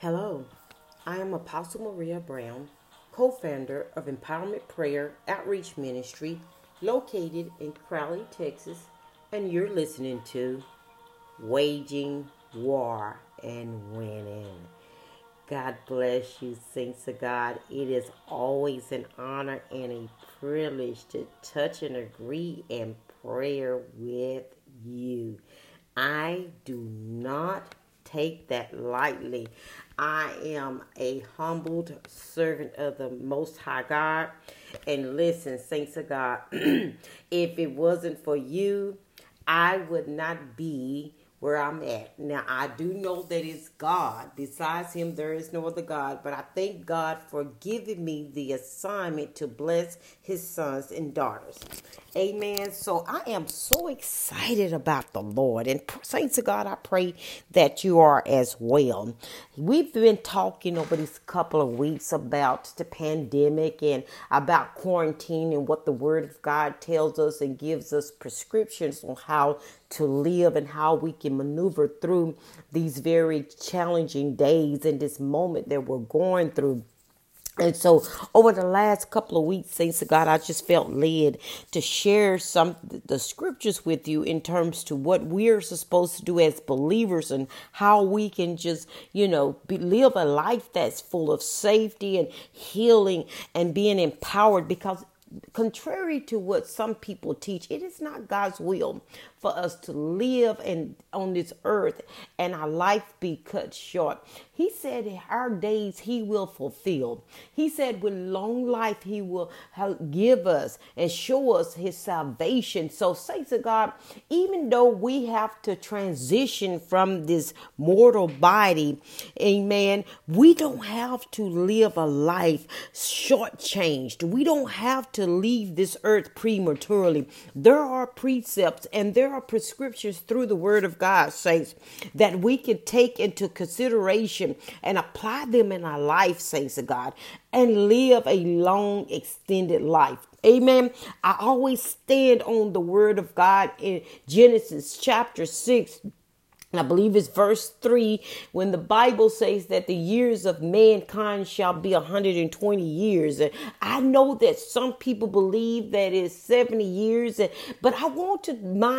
Hello, I am Apostle Maria Brown, co founder of Empowerment Prayer Outreach Ministry, located in Crowley, Texas, and you're listening to Waging War and Winning. God bless you, saints of God. It is always an honor and a privilege to touch and agree in prayer with you. I do not take that lightly. I am a humbled servant of the Most High God. And listen, saints of God, if it wasn't for you, I would not be where I'm at. Now, I do know that it's God. Besides Him, there is no other God. But I thank God for giving me the assignment to bless His sons and daughters. Amen. So I am so excited about the Lord. And saints of God, I pray that you are as well. We've been talking over these couple of weeks about the pandemic and about quarantine and what the Word of God tells us and gives us prescriptions on how to live and how we can maneuver through these very challenging days and this moment that we're going through. And so, over the last couple of weeks, thanks to God, I just felt led to share some the scriptures with you in terms to what we're supposed to do as believers and how we can just, you know, be, live a life that's full of safety and healing and being empowered. Because contrary to what some people teach, it is not God's will for us to live and on this earth and our life be cut short. He said our days he will fulfill. He said with long life he will give us and show us his salvation. So say to God, even though we have to transition from this mortal body, amen, we don't have to live a life shortchanged. We don't have to leave this earth prematurely. There are precepts and there are prescriptions through the word of God, saints, that we can take into consideration and apply them in our life, saints of God, and live a long, extended life. Amen. I always stand on the word of God in Genesis chapter 6, I believe it's verse 3 when the Bible says that the years of mankind shall be 120 years. And I know that some people believe that it's 70 years, but I want to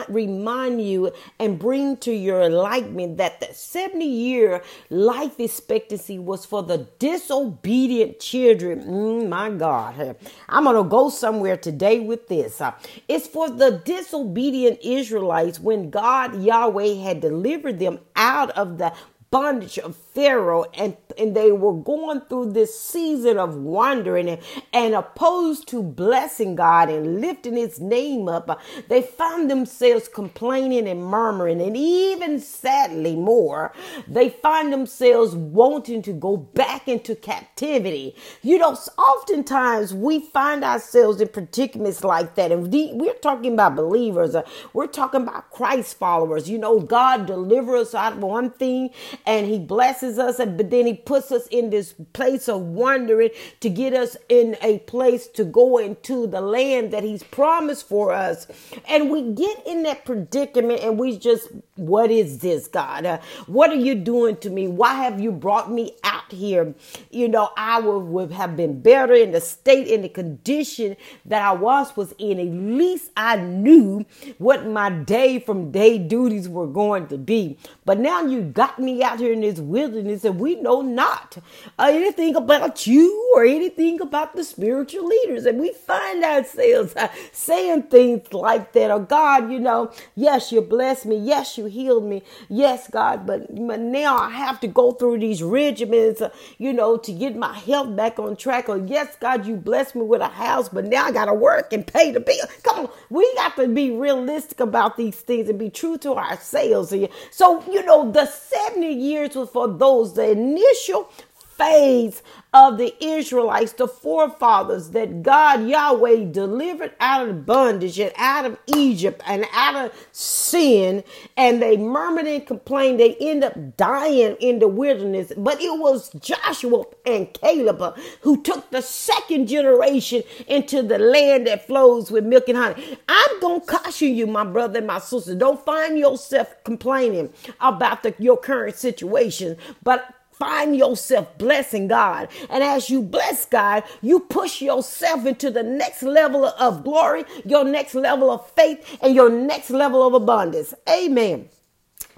remind you and bring to your enlightenment that the 70 year life expectancy was for the disobedient children. Mm, my God, I'm going to go somewhere today with this. It's for the disobedient Israelites when God Yahweh had delivered them out of the bondage of Pharaoh and, and they were going through this season of wandering and, and opposed to blessing God and lifting his name up, they found themselves complaining and murmuring and even sadly more, they find themselves wanting to go back into captivity. You know, oftentimes we find ourselves in predicaments like that. And we're talking about believers. Uh, we're talking about Christ followers. You know, God deliver us out of one thing and he blesses us, and but then he puts us in this place of wandering to get us in a place to go into the land that he's promised for us. And we get in that predicament and we just, what is this, God? Uh, what are you doing to me? Why have you brought me out here? You know, I would, would have been better in the state, in the condition that I was was in. At least I knew what my day from day duties were going to be. But now you got me out here in this wilderness and we know not anything about you or anything about the spiritual leaders. And we find ourselves uh, saying things like that. Oh God, you know, yes, you blessed me. Yes, you healed me. Yes, God, but, but now I have to go through these regimens, you know, to get my health back on track. Or yes, God, you blessed me with a house, but now I got to work and pay the bill. Come on, we got to be realistic about these things and be true to ourselves. So, you know, the 70 years was for those, the initial phase of the Israelites, the forefathers that God Yahweh delivered out of bondage and out of Egypt and out of sin, and they murmured and complained. They end up dying in the wilderness. But it was Joshua and Caleb who took the second generation into the land that flows with milk and honey. I'm gonna caution you, my brother and my sister. Don't find yourself complaining about the, your current situation, but find yourself blessing God. And as you bless God, you push yourself into the next level of glory, your next level of faith, and your next level of abundance. Amen.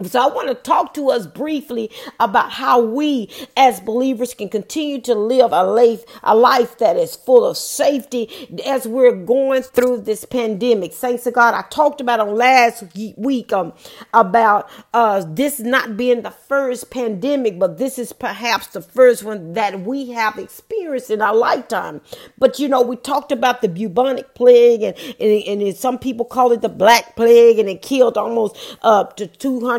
So I want to talk to us briefly about how we as believers can continue to live a life, a life that is full of safety as we're going through this pandemic. Saints of God, I talked about on last week um, about uh, this not being the first pandemic, but this is perhaps the first one that we have experienced in our lifetime. But you know, we talked about the bubonic plague and, and, and some people call it the black plague and it killed almost up to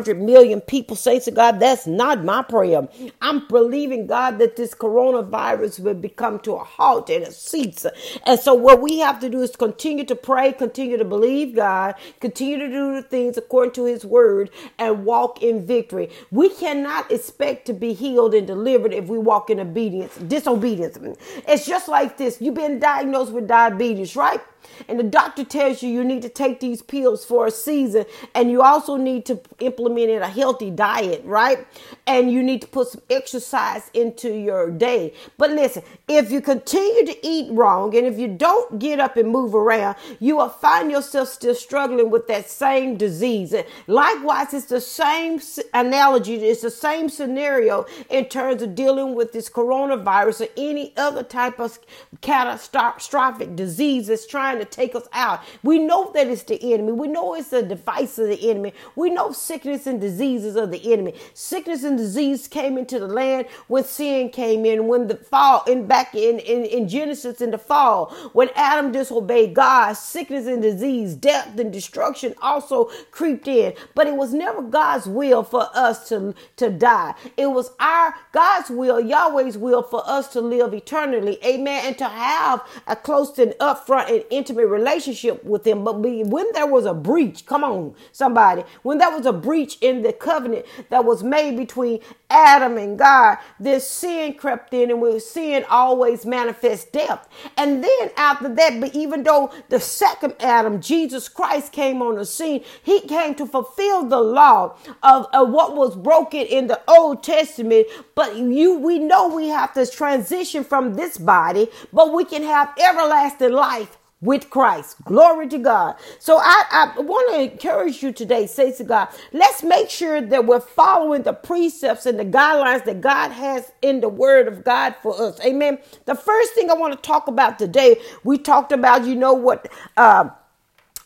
200 million people say to God, that's not my prayer. I'm believing God that this coronavirus will become to a halt and a cease. And so what we have to do is continue to pray, continue to believe God, continue to do the things according to his word and walk in victory. We cannot expect to be healed and delivered if we walk in obedience, disobedience. It's just like this. You've been diagnosed with diabetes, right? And the doctor tells you you need to take these pills for a season and you also need to implement a healthy diet right? And you need to put some exercise into your day. But listen if you continue to eat wrong and if you don't get up and move around you will find yourself still struggling with that same disease. Likewise it's the same analogy it's the same scenario in terms of dealing with this coronavirus or any other type of catastrophic disease that's trying trying to take us out. We know that it's the enemy. We know it's a device of the enemy. We know sickness and diseases of the enemy. Sickness and disease came into the land when sin came in, when the fall in back in, in, in Genesis in the fall, when Adam disobeyed God, sickness and disease, death and destruction also creeped in. But it was never God's will for us to, to die. It was our God's will, Yahweh's will for us to live eternally. Amen. And to have a close and upfront and intimate relationship with him. But when there was a breach, come on, somebody, when there was a breach in the covenant that was made between Adam and God, this sin crept in, and we sin always manifests death. And then after that, but even though the second Adam, Jesus Christ, came on the scene, he came to fulfill the law of, of what was broken in the Old Testament. But you, we know we have to transition from this body, but we can have everlasting life with Christ. Glory to God. So I, I want to encourage you today, say to God, let's make sure that we're following the precepts and the guidelines that God has in the word of God for us. Amen. The first thing I want to talk about today, we talked about, you know what, uh,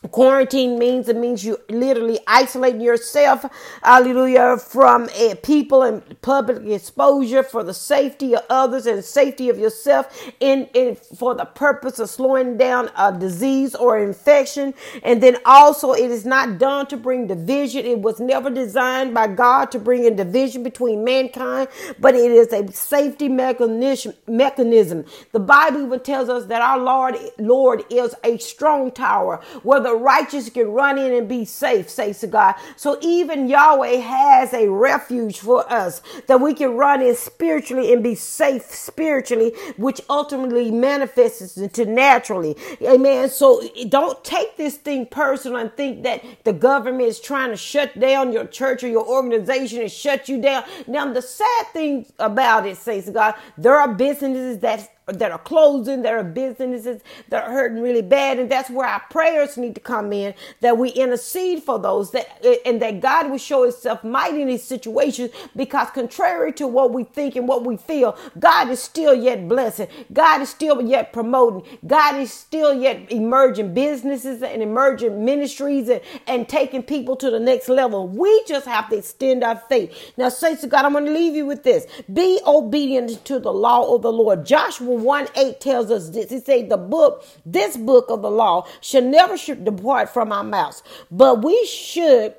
Quarantine means it means you literally isolating yourself, hallelujah, from uh, people and public exposure for the safety of others and safety of yourself in, in for the purpose of slowing down a disease or infection. And then also it is not done to bring division. It was never designed by God to bring in division between mankind, but it is a safety mechanism mechanism. The Bible even tells us that our Lord Lord is a strong tower where the righteous can run in and be safe, says to God. So even Yahweh has a refuge for us that we can run in spiritually and be safe spiritually, which ultimately manifests into naturally. Amen. So don't take this thing personal and think that the government is trying to shut down your church or your organization and shut you down. Now, the sad thing about it, says God, there are businesses that that are closing, there are businesses that are hurting really bad, and that's where our prayers need to come in. That we intercede for those that and that God will show Himself mighty in these situations. Because contrary to what we think and what we feel, God is still yet blessing. God is still yet promoting. God is still yet emerging businesses and emerging ministries and, and taking people to the next level. We just have to extend our faith. Now, saints of God, I'm going to leave you with this: Be obedient to the law of the Lord. Joshua 1 8 tells us this. He said, The book, this book of the law, should never should depart from our mouths, but we should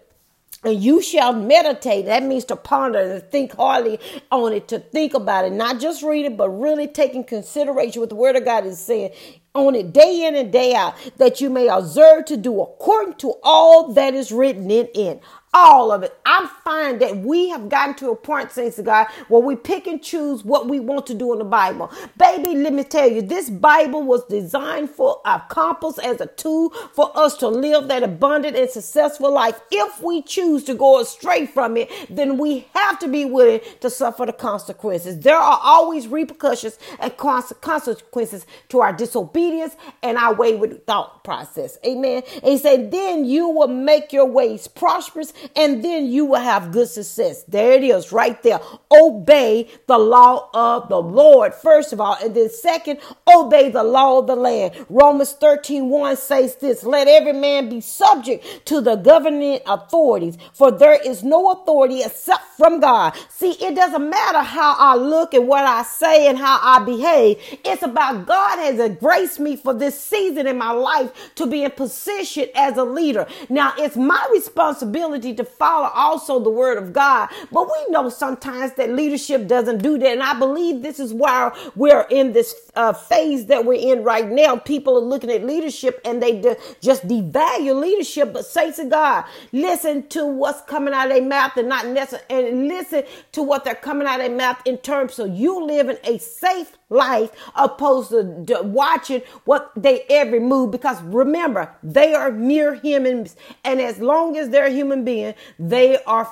and you shall meditate. That means to ponder and think hardly on it, to think about it, not just read it, but really taking consideration what the word of God is saying on it day in and day out, that you may observe to do according to all that is written in it. All of it. I find that we have gotten to a point, saints of God, where we pick and choose what we want to do in the Bible. Baby, let me tell you, this Bible was designed for a compass as a tool for us to live that abundant and successful life. If we choose to go astray from it, then we have to be willing to suffer the consequences. There are always repercussions and consequences to our disobedience and our wayward thought process. Amen. And he said, then you will make your ways prosperous and then you will have good success. There it is, right there. Obey the law of the Lord, first of all. And then, second, obey the law of the land. Romans 13 1 says this Let every man be subject to the governing authorities, for there is no authority except from God. See, it doesn't matter how I look and what I say and how I behave. It's about God has graced me for this season in my life to be in position as a leader. Now, it's my responsibility to follow also the word of God. But we know sometimes that leadership doesn't do that. And I believe this is why we're in this uh, phase that we're in right now. People are looking at leadership and they de- just devalue leadership. But saints of God, listen to what's coming out of their mouth and not necessarily, and listen to what they're coming out of their mouth in terms of you living a safe life opposed to watching what they every move because remember they are mere humans and as long as they're human being they are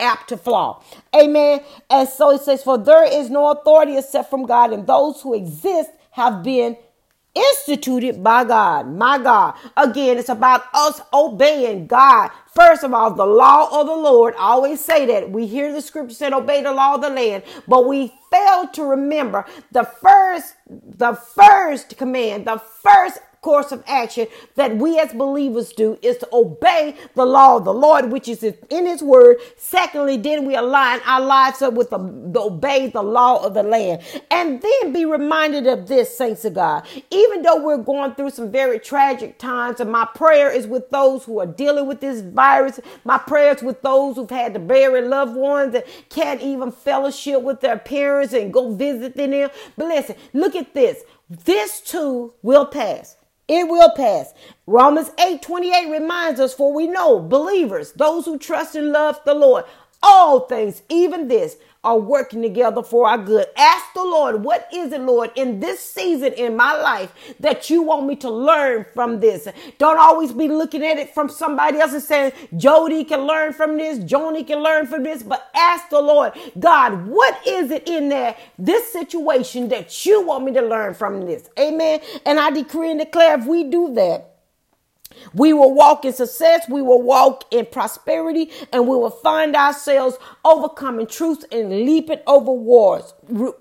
apt to flaw. Amen. And so it says for there is no authority except from god and those who exist have been instituted by God. My God. Again, it's about us obeying God. First of all, the law of the Lord. I always say that. We hear the scripture said, obey the law of the land, but we fail to remember the first, the first command, the first course of action that we as believers do is to obey the law of the Lord, which is in His Word. Secondly, then we align our lives up with the, the obey the law of the land, and then be reminded of this, saints of God. Even though we're going through some very tragic times, and my prayer is with those who are dealing with this virus. My prayers with those who've had to bury loved ones that can't even fellowship with their parents and go visit them. But listen, look at this. This too will pass. It will pass. Romans 8 28 reminds us, for we know believers, those who trust and love the Lord, all things, even this, are working together for our good. Ask the Lord, what is it, Lord, in this season in my life that you want me to learn from this? Don't always be looking at it from somebody else and saying, Jody can learn from this, Joni can learn from this, but ask the Lord, God, what is it in there, this situation that you want me to learn from this? Amen. And I decree and declare if we do that, we will walk in success, we will walk in prosperity, and we will find ourselves overcoming truth and leaping over wars,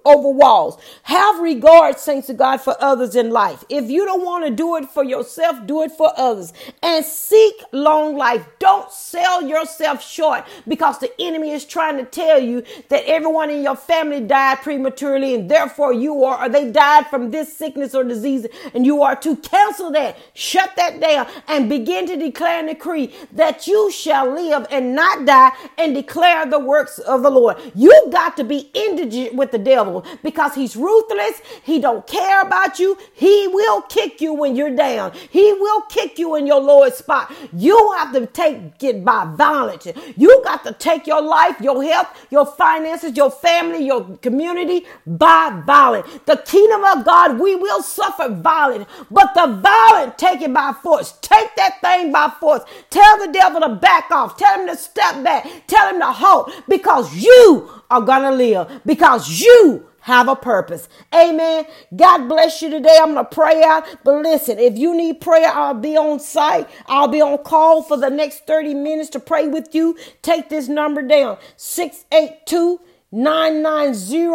over walls. Have regard, saints of God, for others in life. If you don't want to do it for yourself, do it for others. And seek long life. Don't sell yourself short because the enemy is trying to tell you that everyone in your family died prematurely and therefore you are, or they died from this sickness or disease and you are to cancel that. Shut that down and begin to declare and decree that you shall live and not die and declare the works of the Lord. You got to be indigent with the devil because he's ruthless. He don't care about you. He will kick you when you're down. He will kick you in your lowest spot. You have to take it by violence. You got to take your life, your health, your finances, your family, your community by violence. The kingdom of God, we will suffer violence, but the violent take it by force. Take Take that thing by force. Tell the devil to back off. Tell him to step back. Tell him to halt because you are going to live because you have a purpose. Amen. God bless you today. I'm going to pray out. But listen, if you need prayer, I'll be on site. I'll be on call for the next 30 minutes to pray with you. Take this number down 682 990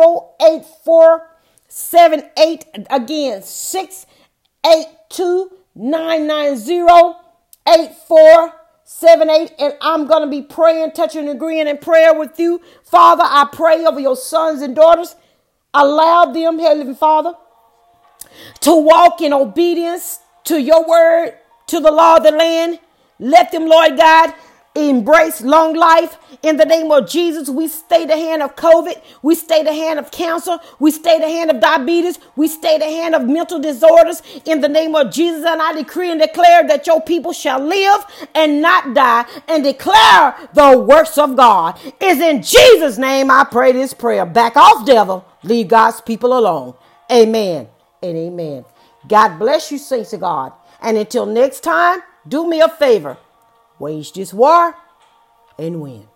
8478. Again, 682 990 8478. And I'm going to be praying, touching, agreeing in prayer with you. Father, I pray over your sons and daughters. Allow them, Heavenly Father, to walk in obedience to your word, to the law of the land. Let them, Lord God, embrace long life in the name of Jesus. We stay the hand of COVID. We stay the hand of cancer. We stay the hand of diabetes. We stay the hand of mental disorders in the name of Jesus. And I decree and declare that your people shall live and not die and declare the works of God. Is in Jesus' name I pray this prayer. Back off, devil. Leave God's people alone. Amen and amen. God bless you, saints of God. And until next time, do me a favor wage this war and win.